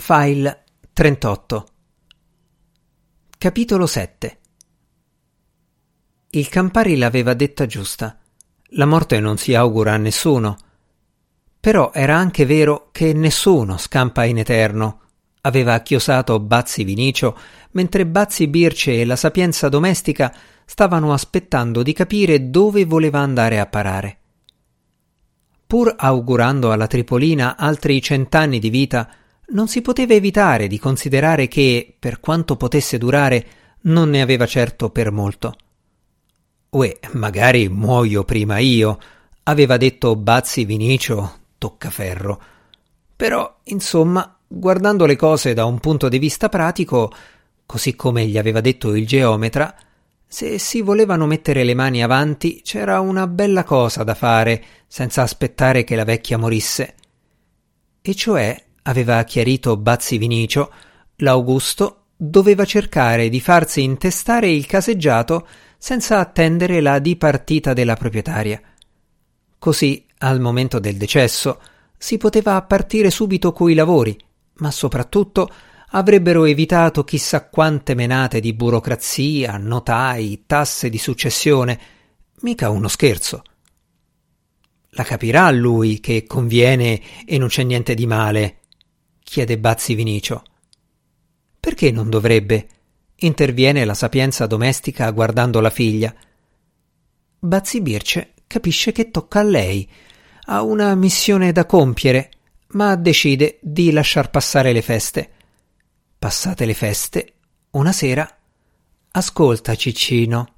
File 38 Capitolo 7 Il Campari l'aveva detta giusta. La morte non si augura a nessuno. Però era anche vero che nessuno scampa in eterno. Aveva chiosato Bazzi Vinicio, mentre Bazzi Birce e la sapienza domestica stavano aspettando di capire dove voleva andare a parare. Pur augurando alla Tripolina altri cent'anni di vita, non si poteva evitare di considerare che, per quanto potesse durare, non ne aveva certo per molto. Uè, magari muoio prima io, aveva detto Bazzi Vinicio, toccaferro. Però, insomma, guardando le cose da un punto di vista pratico, così come gli aveva detto il geometra, se si volevano mettere le mani avanti c'era una bella cosa da fare senza aspettare che la vecchia morisse. E cioè aveva chiarito Bazzi Vinicio, l'Augusto doveva cercare di farsi intestare il caseggiato senza attendere la dipartita della proprietaria. Così, al momento del decesso, si poteva partire subito coi lavori, ma soprattutto avrebbero evitato chissà quante menate di burocrazia, notai, tasse di successione. Mica uno scherzo. La capirà lui che conviene e non c'è niente di male, chiede Bazzi Vinicio. Perché non dovrebbe? interviene la sapienza domestica guardando la figlia. Bazzi Birce capisce che tocca a lei. Ha una missione da compiere, ma decide di lasciar passare le feste. Passate le feste, una sera. Ascolta, Ciccino,